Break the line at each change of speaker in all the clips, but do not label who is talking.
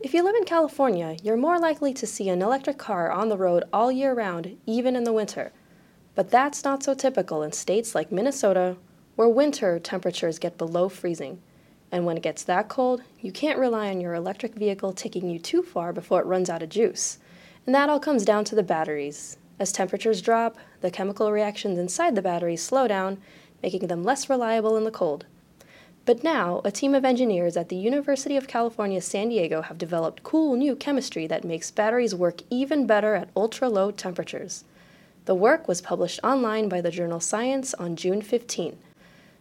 If you live in California, you're more likely to see an electric car on the road all year round, even in the winter. But that's not so typical in states like Minnesota, where winter temperatures get below freezing. And when it gets that cold, you can't rely on your electric vehicle taking you too far before it runs out of juice. And that all comes down to the batteries. As temperatures drop, the chemical reactions inside the batteries slow down, making them less reliable in the cold. But now, a team of engineers at the University of California, San Diego have developed cool new chemistry that makes batteries work even better at ultra low temperatures. The work was published online by the journal Science on June 15.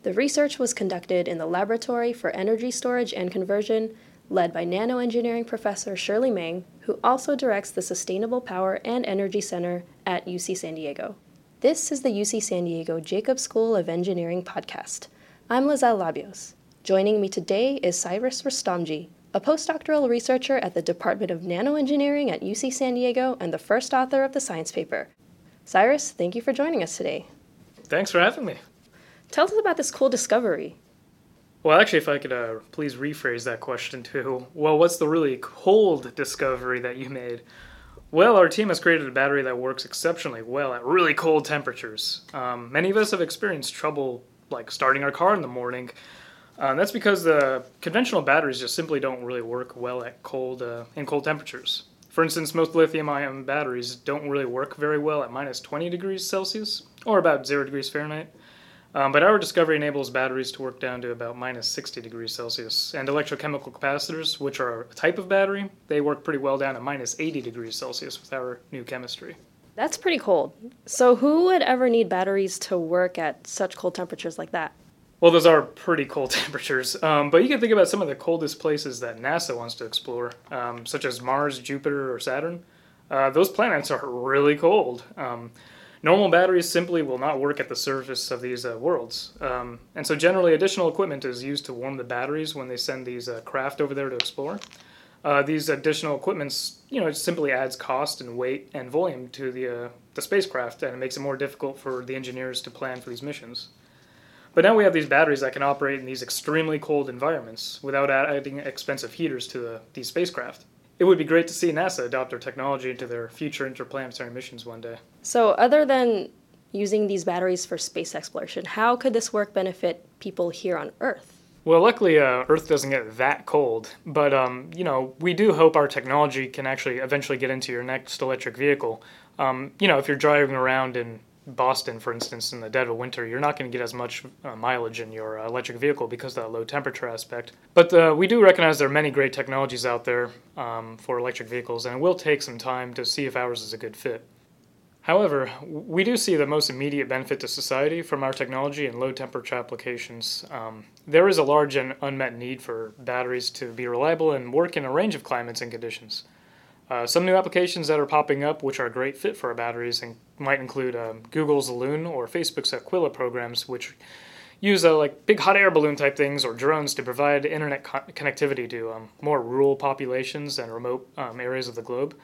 The research was conducted in the Laboratory for Energy Storage and Conversion, led by nanoengineering professor Shirley Meng, who also directs the Sustainable Power and Energy Center at UC San Diego. This is the UC San Diego Jacobs School of Engineering podcast. I'm Liezel Labios. Joining me today is Cyrus Rustomjee, a postdoctoral researcher at the Department of Nanoengineering at UC San Diego and the first author of the science paper. Cyrus, thank you for joining us today.
Thanks for having me.
Tell us about this cool discovery.
Well, actually, if I could uh, please rephrase that question to, well, what's the really cold discovery that you made? Well, our team has created a battery that works exceptionally well at really cold temperatures. Um, many of us have experienced trouble like starting our car in the morning uh, that's because the conventional batteries just simply don't really work well at cold uh, in cold temperatures. For instance, most lithium-ion batteries don't really work very well at minus 20 degrees Celsius or about zero degrees Fahrenheit. Um, but our discovery enables batteries to work down to about minus 60 degrees Celsius. And electrochemical capacitors, which are a type of battery, they work pretty well down to minus 80 degrees Celsius with our new chemistry.
That's pretty cold. So, who would ever need batteries to work at such cold temperatures like that?
Well, those are pretty cold temperatures, um, but you can think about some of the coldest places that NASA wants to explore, um, such as Mars, Jupiter, or Saturn. Uh, those planets are really cold. Um, normal batteries simply will not work at the surface of these uh, worlds, um, and so generally additional equipment is used to warm the batteries when they send these uh, craft over there to explore. Uh, these additional equipments, you know, it simply adds cost and weight and volume to the uh, the spacecraft, and it makes it more difficult for the engineers to plan for these missions. But now we have these batteries that can operate in these extremely cold environments without adding expensive heaters to the, these spacecraft. It would be great to see NASA adopt our technology into their future interplanetary missions one day.
So, other than using these batteries for space exploration, how could this work benefit people here on Earth?
Well, luckily, uh, Earth doesn't get that cold, but um, you know, we do hope our technology can actually eventually get into your next electric vehicle. Um, you know, if you're driving around in Boston, for instance, in the dead of winter, you're not going to get as much uh, mileage in your uh, electric vehicle because of that low temperature aspect. But uh, we do recognize there are many great technologies out there um, for electric vehicles, and it will take some time to see if ours is a good fit. However, we do see the most immediate benefit to society from our technology in low temperature applications. Um, there is a large and unmet need for batteries to be reliable and work in a range of climates and conditions. Uh, some new applications that are popping up, which are a great fit for our batteries, and might include um, Google's Loon or Facebook's Aquila programs, which use uh, like big hot air balloon type things or drones to provide internet co- connectivity to um, more rural populations and remote um, areas of the globe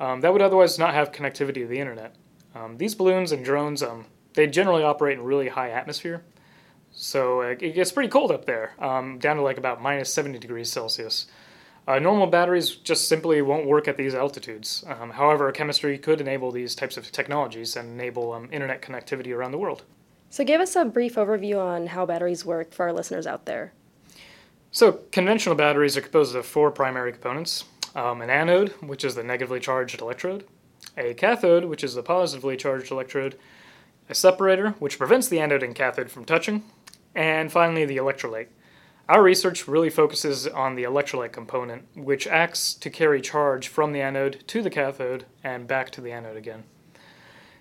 um, that would otherwise not have connectivity to the internet. Um, these balloons and drones, um, they generally operate in really high atmosphere, so it gets pretty cold up there, down to like about minus 70 degrees Celsius. Uh, normal batteries just simply won't work at these altitudes. Um, however, chemistry could enable these types of technologies and enable um, internet connectivity around the world.
So, give us a brief overview on how batteries work for our listeners out there.
So, conventional batteries are composed of four primary components um, an anode, which is the negatively charged electrode, a cathode, which is the positively charged electrode, a separator, which prevents the anode and cathode from touching, and finally the electrolyte, our research really focuses on the electrolyte component, which acts to carry charge from the anode to the cathode and back to the anode again.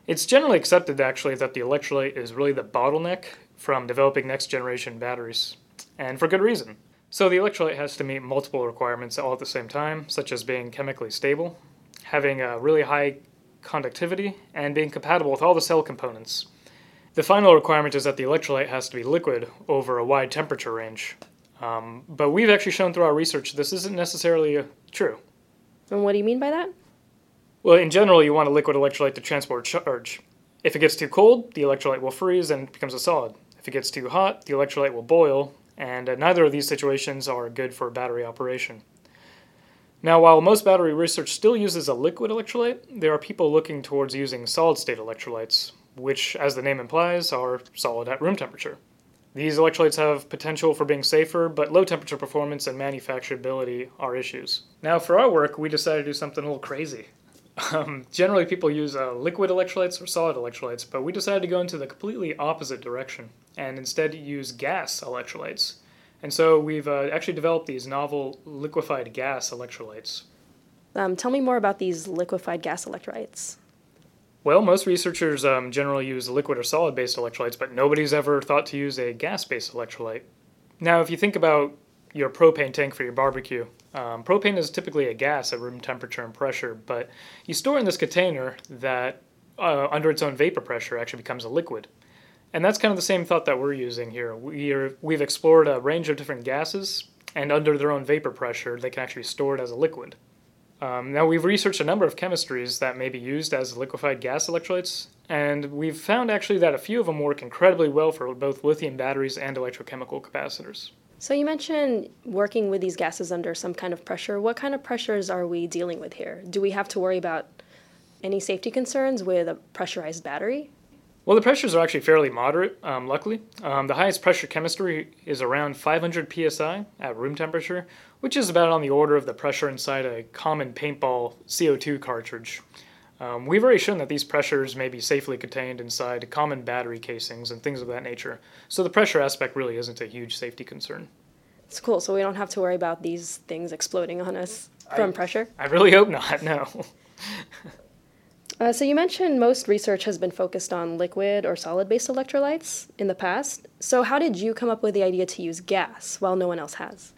It's generally accepted, actually, that the electrolyte is really the bottleneck from developing next generation batteries, and for good reason. So, the electrolyte has to meet multiple requirements all at the same time, such as being chemically stable, having a really high conductivity, and being compatible with all the cell components. The final requirement is that the electrolyte has to be liquid over a wide temperature range, um, but we've actually shown through our research this isn't necessarily uh, true.
And what do you mean by that?
Well, in general, you want a liquid electrolyte to transport charge. If it gets too cold, the electrolyte will freeze and becomes a solid. If it gets too hot, the electrolyte will boil, and uh, neither of these situations are good for battery operation. Now, while most battery research still uses a liquid electrolyte, there are people looking towards using solid state electrolytes, which, as the name implies, are solid at room temperature. These electrolytes have potential for being safer, but low temperature performance and manufacturability are issues. Now, for our work, we decided to do something a little crazy. Um, generally, people use uh, liquid electrolytes or solid electrolytes, but we decided to go into the completely opposite direction and instead use gas electrolytes. And so we've uh, actually developed these novel liquefied gas electrolytes.
Um, tell me more about these liquefied gas electrolytes.
Well, most researchers um, generally use liquid or solid based electrolytes, but nobody's ever thought to use a gas based electrolyte. Now, if you think about your propane tank for your barbecue, um, propane is typically a gas at room temperature and pressure, but you store in this container that, uh, under its own vapor pressure, actually becomes a liquid. And that's kind of the same thought that we're using here. We're, we've explored a range of different gases, and under their own vapor pressure, they can actually be stored as a liquid. Um, now, we've researched a number of chemistries that may be used as liquefied gas electrolytes, and we've found actually that a few of them work incredibly well for both lithium batteries and electrochemical capacitors.
So, you mentioned working with these gases under some kind of pressure. What kind of pressures are we dealing with here? Do we have to worry about any safety concerns with a pressurized battery?
Well, the pressures are actually fairly moderate, um, luckily. Um, the highest pressure chemistry is around 500 psi at room temperature, which is about on the order of the pressure inside a common paintball CO2 cartridge. Um, we've already shown that these pressures may be safely contained inside common battery casings and things of that nature, so the pressure aspect really isn't a huge safety concern.
It's cool, so we don't have to worry about these things exploding on us from
I,
pressure?
I really hope not, no.
Uh, so you mentioned most research has been focused on liquid or solid-based electrolytes in the past. So how did you come up with the idea to use gas while no one else has?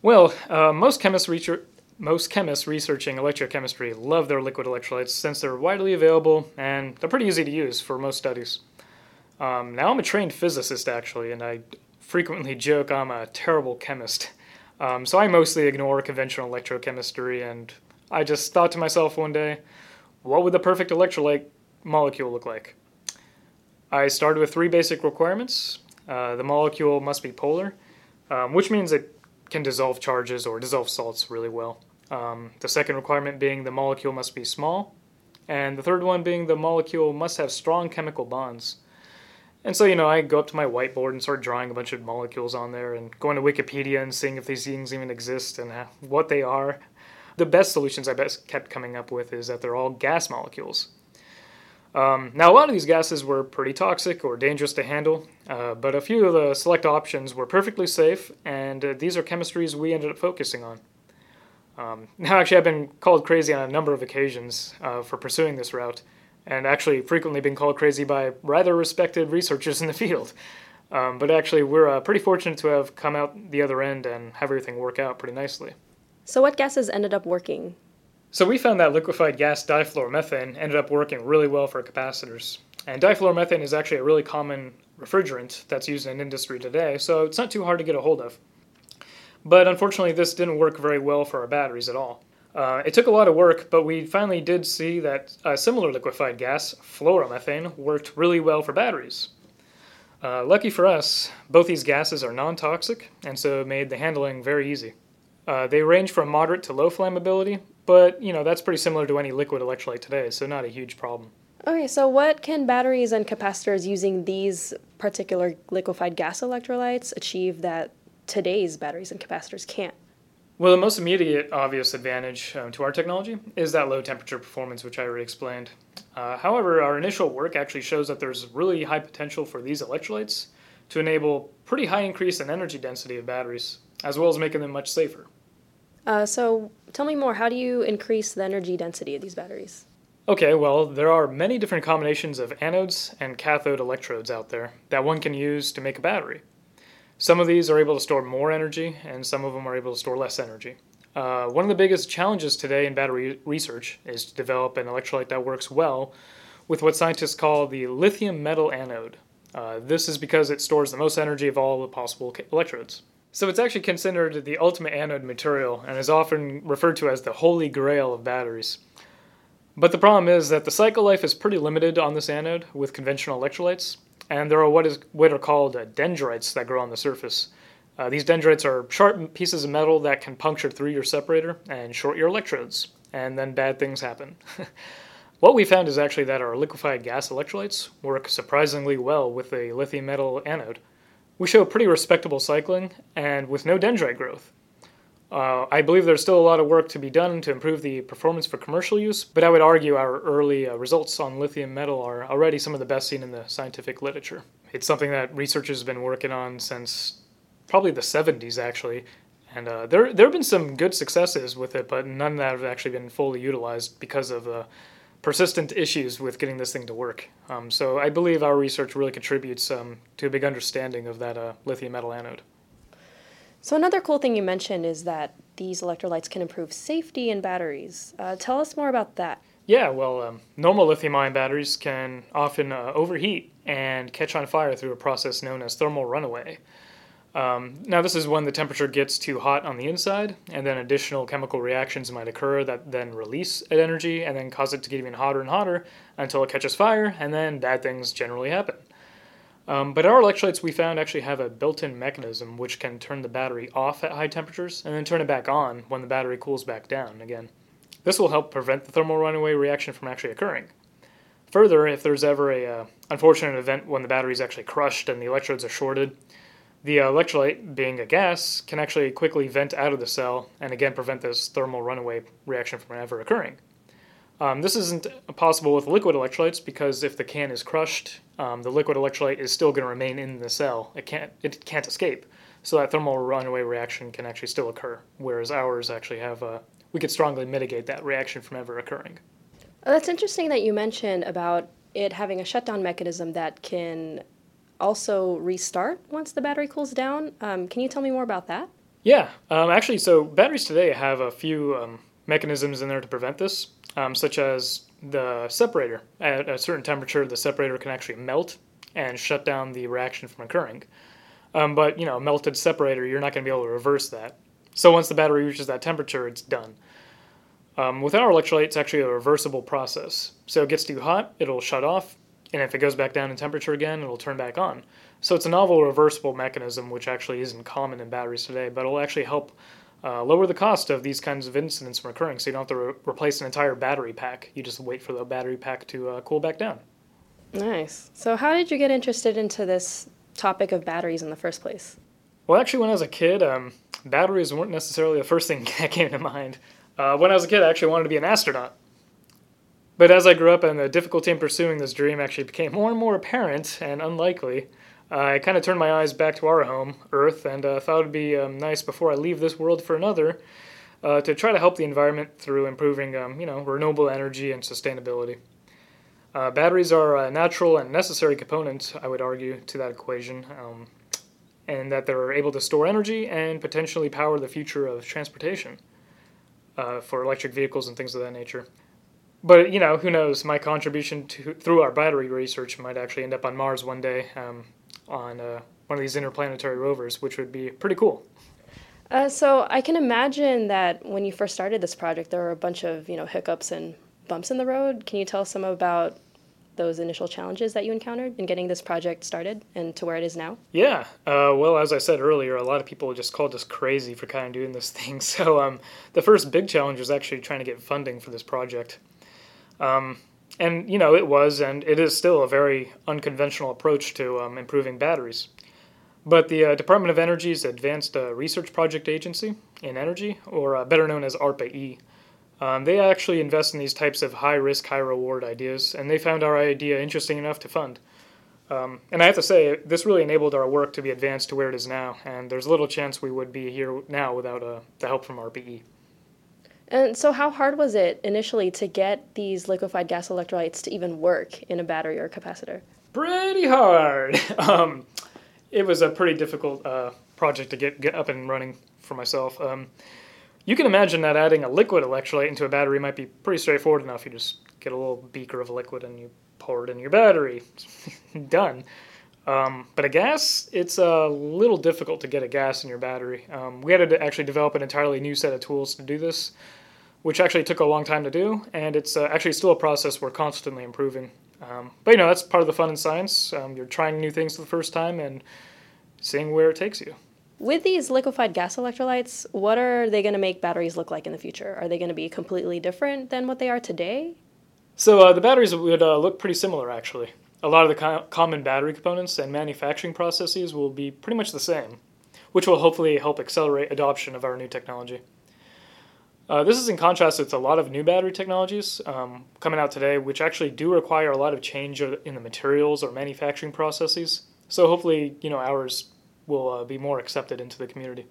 Well, uh, most chemists research. Most chemists researching electrochemistry love their liquid electrolytes since they're widely available and they're pretty easy to use for most studies. Um, now, I'm a trained physicist actually, and I frequently joke I'm a terrible chemist. Um, so I mostly ignore conventional electrochemistry, and I just thought to myself one day, what would the perfect electrolyte molecule look like? I started with three basic requirements. Uh, the molecule must be polar, um, which means it can dissolve charges or dissolve salts really well. Um, the second requirement being the molecule must be small, and the third one being the molecule must have strong chemical bonds. And so, you know, I go up to my whiteboard and start drawing a bunch of molecules on there and going to Wikipedia and seeing if these things even exist and what they are. The best solutions I best kept coming up with is that they're all gas molecules. Um, now, a lot of these gases were pretty toxic or dangerous to handle, uh, but a few of the select options were perfectly safe, and uh, these are chemistries we ended up focusing on. Um, now, actually, I've been called crazy on a number of occasions uh, for pursuing this route, and actually frequently been called crazy by rather respected researchers in the field. Um, but actually, we're uh, pretty fortunate to have come out the other end and have everything work out pretty nicely.
So, what gases ended up working?
So, we found that liquefied gas difluoromethane ended up working really well for capacitors. And difluoromethane is actually a really common refrigerant that's used in industry today, so it's not too hard to get a hold of. But unfortunately, this didn't work very well for our batteries at all. Uh, it took a lot of work, but we finally did see that a similar liquefied gas, fluoromethane, worked really well for batteries. Uh, lucky for us, both these gases are non toxic, and so made the handling very easy. Uh, they range from moderate to low flammability, but you know that's pretty similar to any liquid electrolyte today, so not a huge problem.
Okay, so what can batteries and capacitors using these particular liquefied gas electrolytes achieve that today's batteries and capacitors can't?
Well, the most immediate obvious advantage um, to our technology is that low temperature performance, which I already explained. Uh, however, our initial work actually shows that there's really high potential for these electrolytes to enable pretty high increase in energy density of batteries, as well as making them much safer.
Uh, so tell me more. How do you increase the energy density of these batteries?
Okay, well, there are many different combinations of anodes and cathode electrodes out there that one can use to make a battery. Some of these are able to store more energy, and some of them are able to store less energy. Uh, one of the biggest challenges today in battery research is to develop an electrolyte that works well with what scientists call the lithium metal anode. Uh, this is because it stores the most energy of all the possible electrodes. So it's actually considered the ultimate anode material and is often referred to as the holy grail of batteries. But the problem is that the cycle life is pretty limited on this anode with conventional electrolytes, and there are what is what are called uh, dendrites that grow on the surface. Uh, these dendrites are sharp pieces of metal that can puncture through your separator and short your electrodes, and then bad things happen. what we found is actually that our liquefied gas electrolytes work surprisingly well with a lithium metal anode. We show pretty respectable cycling and with no dendrite growth. Uh, I believe there's still a lot of work to be done to improve the performance for commercial use, but I would argue our early uh, results on lithium metal are already some of the best seen in the scientific literature. It's something that researchers have been working on since probably the 70s, actually, and uh, there there have been some good successes with it, but none that have actually been fully utilized because of uh, persistent issues with getting this thing to work. Um, so I believe our research really contributes um, to a big understanding of that uh, lithium metal anode.
So, another cool thing you mentioned is that these electrolytes can improve safety in batteries. Uh, tell us more about that.
Yeah, well, um, normal lithium ion batteries can often uh, overheat and catch on fire through a process known as thermal runaway. Um, now, this is when the temperature gets too hot on the inside, and then additional chemical reactions might occur that then release energy and then cause it to get even hotter and hotter until it catches fire, and then bad things generally happen. Um, but our electrolytes we found actually have a built-in mechanism which can turn the battery off at high temperatures and then turn it back on when the battery cools back down again. This will help prevent the thermal runaway reaction from actually occurring. Further, if there's ever a uh, unfortunate event when the battery is actually crushed and the electrodes are shorted, the electrolyte, being a gas, can actually quickly vent out of the cell and again prevent this thermal runaway reaction from ever occurring. Um, this isn't possible with liquid electrolytes because if the can is crushed, um, the liquid electrolyte is still going to remain in the cell. It can't it can't escape. So that thermal runaway reaction can actually still occur, whereas ours actually have a we could strongly mitigate that reaction from ever occurring.
Oh, that's interesting that you mentioned about it having a shutdown mechanism that can also restart once the battery cools down. Um, can you tell me more about that?
Yeah, um, actually, so batteries today have a few um, mechanisms in there to prevent this um, such as the separator. At a certain temperature, the separator can actually melt and shut down the reaction from occurring. Um, but you know, melted separator, you're not going to be able to reverse that. So once the battery reaches that temperature, it's done. Um, with our electrolyte, it's actually a reversible process. So it gets too hot, it'll shut off, and if it goes back down in temperature again, it'll turn back on. So it's a novel reversible mechanism, which actually isn't common in batteries today, but it'll actually help uh, lower the cost of these kinds of incidents from occurring. So you don't have to re- replace an entire battery pack. You just wait for the battery pack to uh, cool back down.
Nice. So how did you get interested into this topic of batteries in the first place?
Well, actually, when I was a kid, um, batteries weren't necessarily the first thing that came to mind. Uh, when I was a kid, I actually wanted to be an astronaut. But as I grew up and the difficulty in pursuing this dream actually became more and more apparent and unlikely, I kind of turned my eyes back to our home, Earth, and uh, thought it'd be um, nice before I leave this world for another uh, to try to help the environment through improving, um, you know, renewable energy and sustainability. Uh, batteries are a natural and necessary component, I would argue, to that equation, um, and that they're able to store energy and potentially power the future of transportation uh, for electric vehicles and things of that nature. But you know, who knows? My contribution to through our battery research might actually end up on Mars one day. Um, on uh, one of these interplanetary rovers, which would be pretty cool.
Uh, so I can imagine that when you first started this project, there were a bunch of you know hiccups and bumps in the road. Can you tell us some about those initial challenges that you encountered in getting this project started and to where it is now?
Yeah. Uh, well, as I said earlier, a lot of people just called us crazy for kind of doing this thing. So um, the first big challenge was actually trying to get funding for this project. Um, and you know it was and it is still a very unconventional approach to um, improving batteries. But the uh, department of energy's advanced uh, research project agency in energy or uh, better known as arpa-e um, they actually invest in these types of high risk high reward ideas and they found our idea interesting enough to fund. Um, and i have to say this really enabled our work to be advanced to where it is now and there's little chance we would be here now without uh, the help from arpa-e
and so, how hard was it initially to get these liquefied gas electrolytes to even work in a battery or capacitor?
Pretty hard. um, it was a pretty difficult uh, project to get, get up and running for myself. Um, you can imagine that adding a liquid electrolyte into a battery might be pretty straightforward enough. You just get a little beaker of liquid and you pour it in your battery. Done. Um, but a gas, it's a little difficult to get a gas in your battery. Um, we had to actually develop an entirely new set of tools to do this which actually took a long time to do, and it's uh, actually still a process we're constantly improving. Um, but you know, that's part of the fun in science. Um, you're trying new things for the first time and seeing where it takes you.
with these liquefied gas electrolytes, what are they going to make batteries look like in the future? Are they going to be completely different than what they are today?
So uh, the batteries would uh, look pretty similar, actually. A lot of the co- common battery components and manufacturing processes will be pretty much the same, which will hopefully help accelerate adoption of our new technology. Uh, this is in contrast with a lot of new battery technologies um, coming out today, which actually do require a lot of change in the materials or manufacturing processes. So hopefully, you know, ours will uh, be more accepted into the community.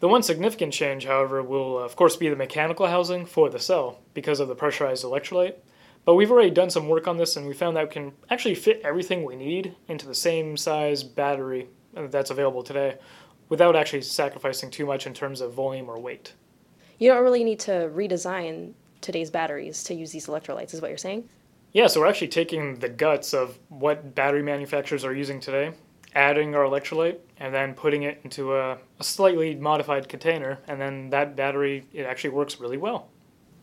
The one significant change, however, will uh, of course be the mechanical housing for the cell because of the pressurized electrolyte. But we've already done some work on this and we found that we can actually fit everything we need into the same size battery that's available today without actually sacrificing too much in terms of volume or weight.
You don't really need to redesign today's batteries to use these electrolytes, is what you're saying?
Yeah, so we're actually taking the guts of what battery manufacturers are using today adding our electrolyte and then putting it into a, a, slightly modified container and then that battery it actually works really well.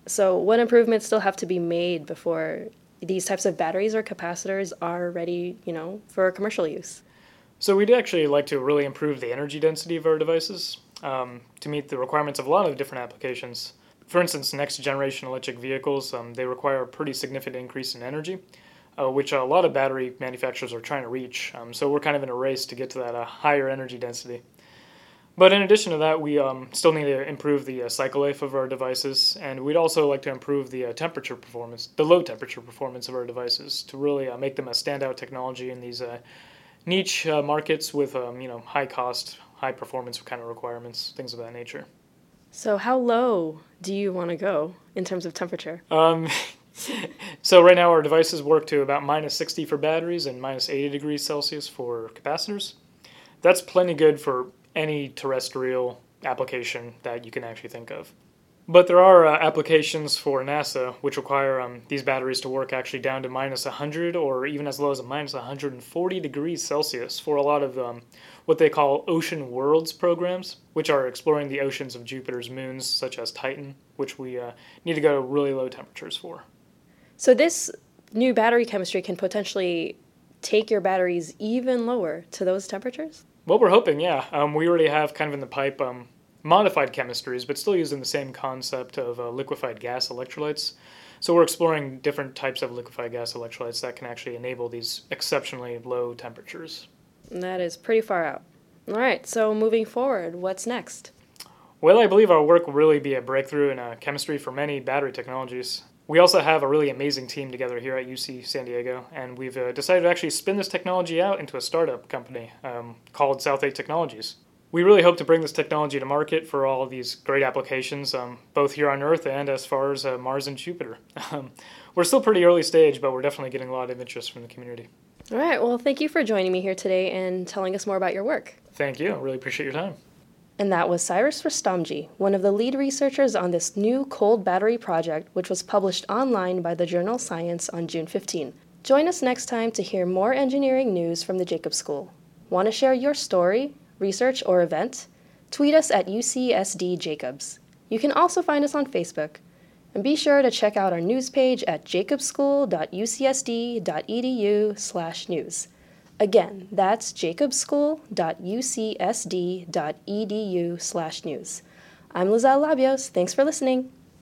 So what improvements still have to be made before these types of batteries or capacitors are ready you know for commercial use.
So we'd actually like to really improve the energy density of our devices um, to meet the requirements of a lot of different applications for instance next generation electric vehicles um, they require a pretty significant increase in energy uh, which a lot of battery manufacturers are trying to reach. Um, so we're kind of in a race to get to that uh, higher energy density. But in addition to that, we um, still need to improve the uh, cycle life of our devices, and we'd also like to improve the uh, temperature performance, the low temperature performance of our devices, to really uh, make them a standout technology in these uh, niche markets with um, you know high cost, high performance kind of requirements, things of that nature.
So, how low do you want to go in terms of temperature?
Um, so right now our devices work to about minus 60 for batteries and minus 80 degrees Celsius for capacitors. That's plenty good for any terrestrial application that you can actually think of. But there are uh, applications for NASA which require um, these batteries to work actually down to minus 100 or even as low as minus 140 degrees Celsius for a lot of um, what they call ocean worlds programs, which are exploring the oceans of Jupiter's moons, such as Titan, which we uh, need to go to really low temperatures for.
So this new battery chemistry can potentially take your batteries even lower to those temperatures?
Well, we're hoping, yeah. Um, we already have kind of in the pipe um, modified chemistries, but still using the same concept of uh, liquefied gas electrolytes. So we're exploring different types of liquefied gas electrolytes that can actually enable these exceptionally low temperatures.
That is pretty far out. All right, so moving forward, what's next?
Well, I believe our work will really be a breakthrough in uh, chemistry for many battery technologies. We also have a really amazing team together here at UC San Diego, and we've uh, decided to actually spin this technology out into a startup company um, called South 8 Technologies. We really hope to bring this technology to market for all these great applications, um, both here on Earth and as far as uh, Mars and Jupiter. Um, we're still pretty early stage, but we're definitely getting a lot of interest from the community.
All right. Well, thank you for joining me here today and telling us more about your work.
Thank you. I really appreciate your time.
And that was Cyrus Rustomjee, one of the lead researchers on this new cold battery project, which was published online by the journal Science on June 15. Join us next time to hear more engineering news from the Jacobs School. Want to share your story, research, or event? Tweet us at UCSD Jacobs. You can also find us on Facebook. And be sure to check out our news page at jacobschool.ucsd.edu/news. Again, that's jacobschool.ucsd.edu slash news. I'm Liezel Labios. Thanks for listening.